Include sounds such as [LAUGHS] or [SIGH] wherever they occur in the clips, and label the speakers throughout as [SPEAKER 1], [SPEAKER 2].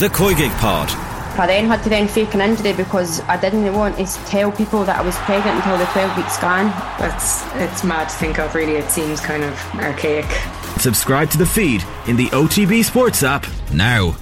[SPEAKER 1] The COYGIG Pod.
[SPEAKER 2] I then had to then fake an injury because I didn't want to tell people that I was pregnant until the 12 week scan.
[SPEAKER 3] That's it's mad to think of. Really, it seems kind of archaic.
[SPEAKER 1] Subscribe to the feed in the OTB Sports app now.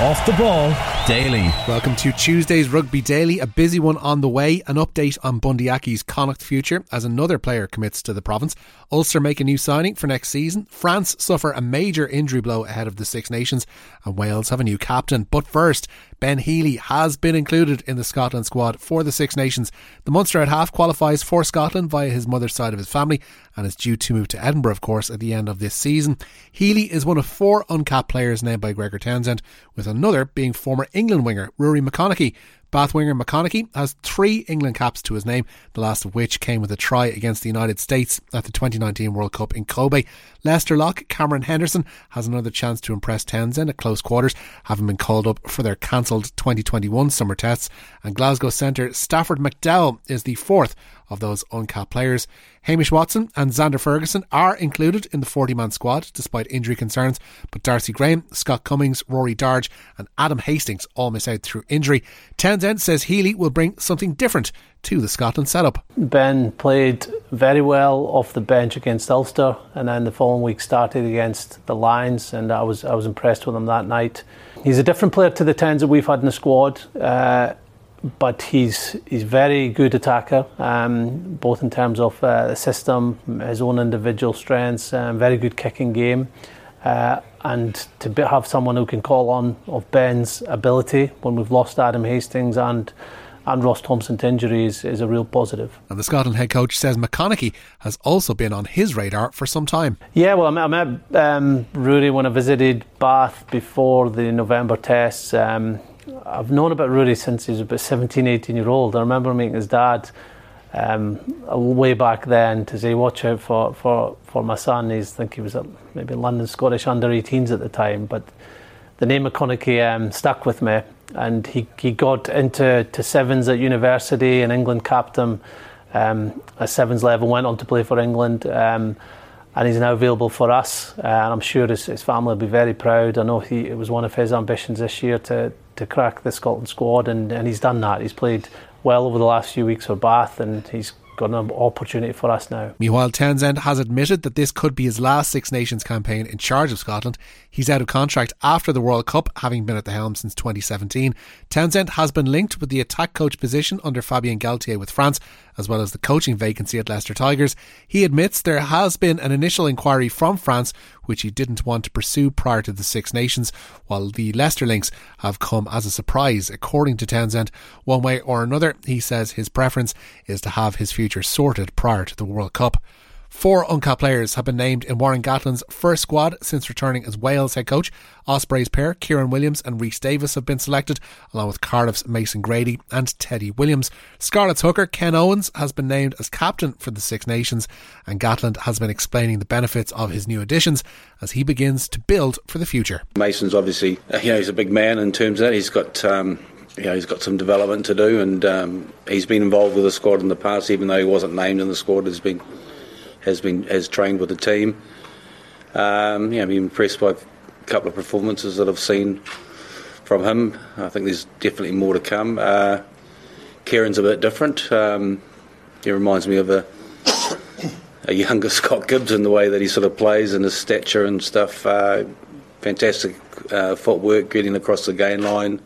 [SPEAKER 4] Off the ball daily.
[SPEAKER 5] Welcome to Tuesday's Rugby Daily, a busy one on the way. An update on Bundee Aki's Connacht future as another player commits to the province. Ulster make a new signing for next season. France suffer a major injury blow ahead of the Six Nations, and Wales have a new captain. But first, Ben Healy has been included in the Scotland squad for the Six Nations. The Munster out half qualifies for Scotland via his mother's side of his family and is due to move to Edinburgh, of course, at the end of this season. Healy is one of four uncapped players named by Gregor Townsend, with another being former England winger Rory McConnochie. Bath winger McConnochie has three England caps to his name, the last of which came with a try against the United States at the 2019 World Cup in Kobe. Leicester lock Cameron Henderson has another chance to impress Townsend at close quarters, having been called up for their cancelled 2021 summer tests. And Glasgow centre Stafford McDowell is the fourth of those uncapped players. Hamish Watson and Zander Fagerson are included in the 40 man squad despite injury concerns, but Darcy Graham, Scott Cummings, Rory Darge, and Adam Hastings all miss out through injury. Townsend says Healy will bring something different to the Scotland setup.
[SPEAKER 6] Ben played very well off the bench against Ulster, and then the following week started against the Lions, and I was I was impressed with him that night. He's a different player to the tens that we've had in the squad. Uh, but he's he's very good attacker, um, both in terms of uh, the system, his own individual strengths, um, very good kicking game, uh, and to be, have someone who can call on of Ben's ability when we've lost Adam Hastings and and Ross Thompson to injury is, is a real positive.
[SPEAKER 5] And the Scotland head coach says McConnochie has also been on his radar for some time.
[SPEAKER 6] Yeah, well, I met, I met um, when I visited Bath before the November tests. Um, I've known about Ruaidhrí since he was about 17, 18 year old. I remember meeting his dad um, way back then to say, watch out for, for, for my son. He's, I think he was at maybe London Scottish under 18s at the time. But the name McConnochie um, stuck with me. And he, he got into to sevens at university and England capped him um, at sevens level, went on to play for England. Um, and he's now available for us. Uh, and I'm sure his, his family will be very proud. I know he, it was one of his ambitions this year to, to crack the Scotland squad, and, and he's done that. He's played well over the last few weeks for Bath, and he's got an opportunity for us now.
[SPEAKER 5] Meanwhile, Townsend has admitted that this could be his last Six Nations campaign in charge of Scotland. He's out of contract after the World Cup, having been at the helm since 2017. Townsend has been linked with the attack coach position under Fabien Galthié with France, as well as the coaching vacancy at Leicester Tigers. He admits there has been an initial inquiry from France, which he didn't want to pursue prior to the Six Nations, while the Leicester links have come as a surprise, according to Townsend. One way or another, he says his preference is to have his future sorted prior to the World Cup. Four uncapped players have been named in Warren Gatland's first squad since returning as Wales head coach. Ospreys pair Kieran Williams and Rhys Davies have been selected, along with Cardiff's Mason Grady and Teddy Williams. Scarlet's hooker Ken Owens has been named as captain for the Six Nations, and Gatland has been explaining the benefits of his new additions as he begins to build for the future.
[SPEAKER 7] Mason's obviously, you know, he's a big man in terms of that. He's got. Um he's got some development to do, and um, he's been involved with the squad in the past, even though he wasn't named in the squad. He's been has been has trained with the team. Um, yeah, I've been impressed by a couple of performances that I've seen from him. I think there's definitely more to come. Uh, Kieran's a bit different. Um, he reminds me of a a younger [LAUGHS] Scott Gibbs in the way that he sort of plays and his stature and stuff. Uh, fantastic uh, footwork, getting across the gain line.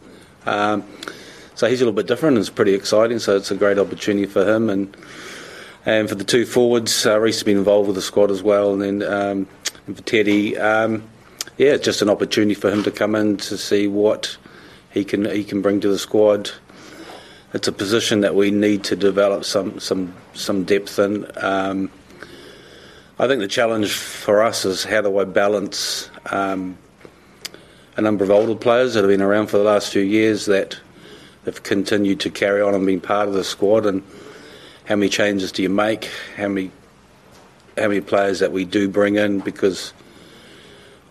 [SPEAKER 7] Um, so he's a little bit different and it's pretty exciting. So it's a great opportunity for him and and for the two forwards, uh, Rhys has been involved with the squad as well, and then um, for Teddy, um, yeah, it's just an opportunity for him to come in to see what he can he can bring to the squad. It's a position that we need to develop some some some depth in. Um, I think the challenge for us is how do I balance um, a number of older players that have been around for the last few years that have continued to carry on and been part of the squad and how many changes do you make? How many how many players that we do bring in because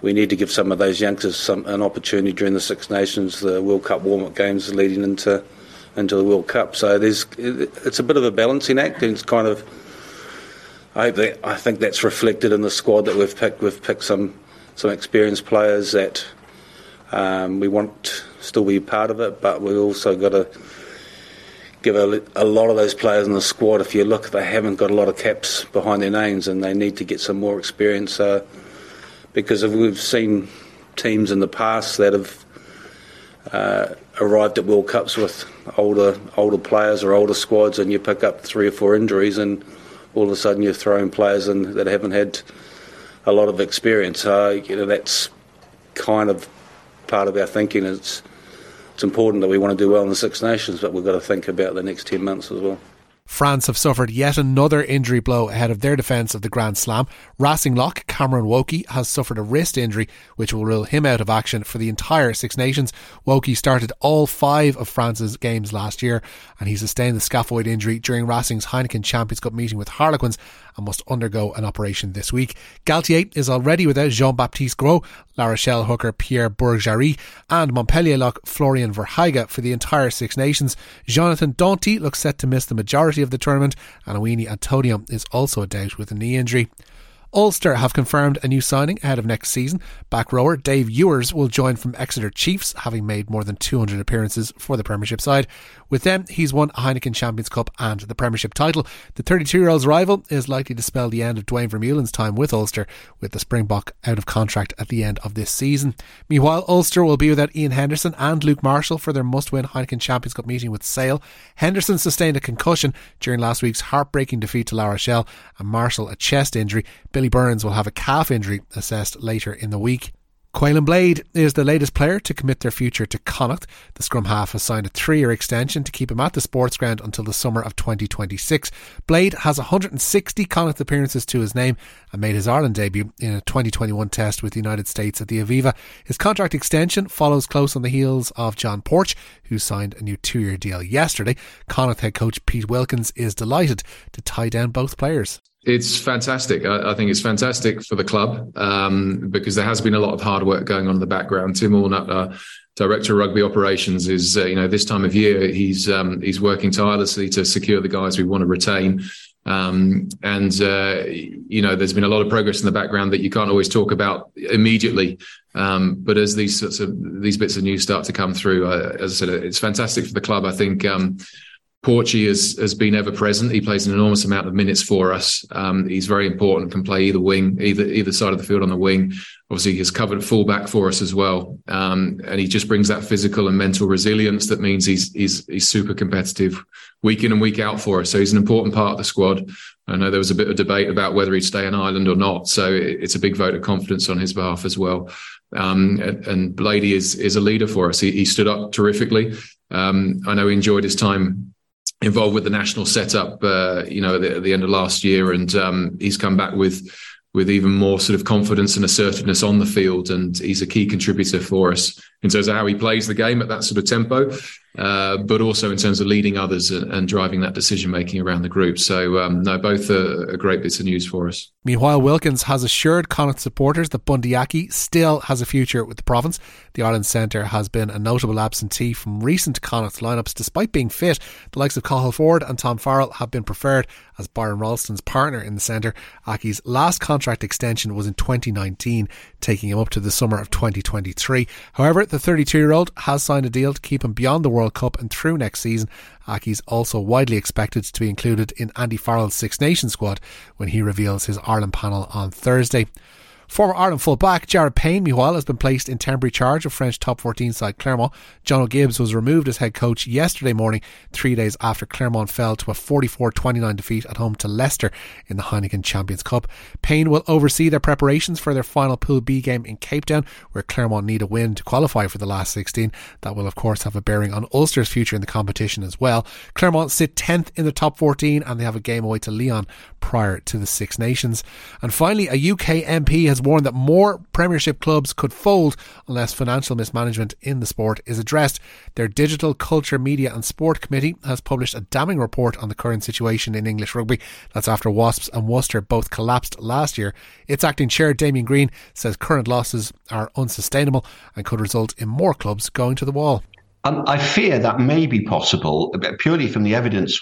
[SPEAKER 7] we need to give some of those youngsters some an opportunity during the Six Nations, the World Cup warm-up games leading into into the World Cup. So there's it's a bit of a balancing act, and it's kind of I hope that I think that's reflected in the squad that we've picked. We've picked some some experienced players that Um, we want still be part of it, but we also got to give a, a, lot of those players in the squad. If you look, they haven't got a lot of caps behind their names, and they need to get some more experience. Uh, because we've seen teams in the past that have uh, arrived at World Cups with older older players or older squads, and you pick up three or four injuries, and all of a sudden you're throwing players in that haven't had a lot of experience. Uh, you know that's kind of part of our thinking. It's it's important that we want to do well in the Six Nations, but we've got to think about the next ten months as well.
[SPEAKER 5] France have suffered yet another injury blow ahead of their defence of the Grand Slam. Racing lock Cameron Woki has suffered a wrist injury, which will rule him out of action for the entire Six Nations. Woki started all five of France's games last year, and he sustained the scaphoid injury during Racing's Heineken Champions Cup meeting with Harlequins and must undergo an operation this week. Galthié is already without Jean Baptiste Gros, La Rochelle hooker Pierre Bourgarit, and Montpellier lock Florian Verhaeghe for the entire Six Nations. Jonathan Danty looks set to miss the majority of the tournament, and Uini Atonio is also a doubt with a knee injury. Ulster have confirmed a new signing ahead of next season. Back rower Dave Ewers will join from Exeter Chiefs, having made more than 200 appearances for the Premiership side. With them, he's won a Heineken Champions Cup and the Premiership title. The 32 year old's rival is likely to spell the end of Duane Vermeulen's time with Ulster, with the Springbok out of contract at the end of this season. Meanwhile, Ulster will be without Ian Henderson and Luke Marshall for their must win Heineken Champions Cup meeting with Sale. Henderson sustained a concussion during last week's heartbreaking defeat to La Rochelle, and Marshall a chest injury. Billy Burns will have a calf injury assessed later in the week. Caolin Blade is the latest player to commit their future to Connacht. The scrum half has signed a three year extension to keep him at the sports ground until the summer of 2026. Blade has 160 Connacht appearances to his name and made his Ireland debut in a 2021 test with the United States at the Aviva. His contract extension follows close on the heels of John Porch, who signed a new two year deal yesterday. Connacht head coach Pete Wilkins is delighted to tie down both players.
[SPEAKER 8] It's fantastic. I, I, think it's fantastic for the club um, because there has been a lot of hard work going on in the background. Tim Allnutt, our director of rugby operations, is uh, you know this time of year he's um, he's working tirelessly to secure the guys we want to retain. Um, and uh, you know, there's been a lot of progress in the background that you can't always talk about immediately. Um, but as these sorts of these bits of news start to come through, uh, as I said, it's fantastic for the club. I think um, Porchy has, has been ever present. He plays an enormous amount of minutes for us. Um, he's very important, can play either wing, either either side of the field on the wing. Obviously, he's covered fullback for us as well, um, and he just brings that physical and mental resilience. That means he's he's he's super competitive, week in and week out for us. So he's an important part of the squad. I know there was a bit of debate about whether he'd stay in Ireland or not. So it's a big vote of confidence on his behalf as well. Um, and, and Blady is is a leader for us. He, he stood up terrifically. Um, I know he enjoyed his time involved with the national setup, uh, you know, at the, at the, end of last year, and um, he's come back with with even more sort of confidence and assertiveness on the field, and he's a key contributor for us in terms of how he plays the game at that sort of tempo, uh, but also in terms of leading others and, driving that decision making around the group. So, um, no, both are, are, great bits of news for us.
[SPEAKER 5] Meanwhile, Wilkins has assured Connacht supporters that Bundee Aki still has a future with the province. The Ireland Centre has been a notable absentee from recent Connacht lineups, despite being fit. The likes of Cathal Forde and Tom Farrell have been preferred as Byron Ralston's partner in the centre. Aki's last contract extension was in 2019, taking him up to the summer of 2023. However, the 32 year old has signed a deal to keep him beyond the World Cup and through next season. Aki's also widely expected to be included in Andy Farrell's Six Nations squad when he reveals his Ireland panel on Thursday. Former Ireland full-back Jared Payne, meanwhile, has been placed in temporary charge of French top 14 side Clermont. Jono Gibbes was removed as head coach yesterday morning, three days after Clermont fell to a 44 29 defeat at home to Leicester in the Heineken Champions Cup. Payne will oversee their preparations for their final Pool B game in Cape Town, where Clermont need a win to qualify for the last 16. That will, of course, have a bearing on Ulster's future in the competition as well. Clermont sit 10th in the top 14 and they have a game away to Lyon prior to the Six Nations. And finally, a UK MP has has warned that more Premiership clubs could fold unless financial mismanagement in the sport is addressed. Their Digital Culture, Media and Sport Committee has published a damning report on the current situation in English rugby. That's after Wasps and Worcester both collapsed last year. Its acting chair, Damian Green, says current losses are unsustainable and could result in more clubs going to the wall.
[SPEAKER 9] Um, I fear that may be possible purely from the evidence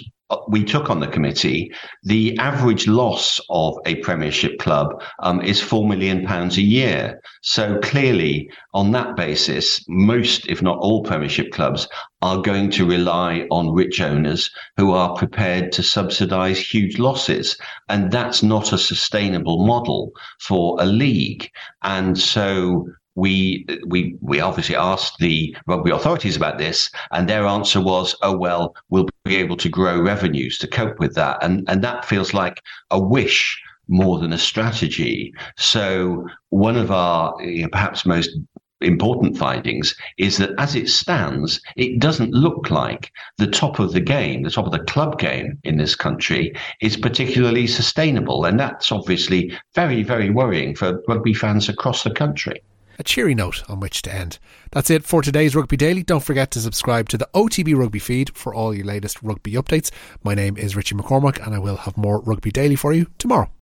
[SPEAKER 9] we took on the committee. The average loss of a Premiership club um, is four million pounds a year. So clearly, on that basis, most, if not all, Premiership clubs are going to rely on rich owners who are prepared to subsidise huge losses, and that's not a sustainable model for a league. And so we we we obviously asked the rugby authorities about this, and their answer was, "Oh well, we'll be able to grow revenues to cope with that," and and that feels like a wish more than a strategy. So one of our you know, perhaps most important findings is that as it stands, it doesn't look like the top of the game, the top of the club game in this country is particularly sustainable. And that's obviously very, very worrying for rugby fans across the country
[SPEAKER 5] a cheery note on which to end. That's it for today's Rugby Daily. Don't forget to subscribe to the OTB Rugby feed for all your latest rugby updates. My name is Richie McCormack, and I will have more Rugby Daily for you tomorrow.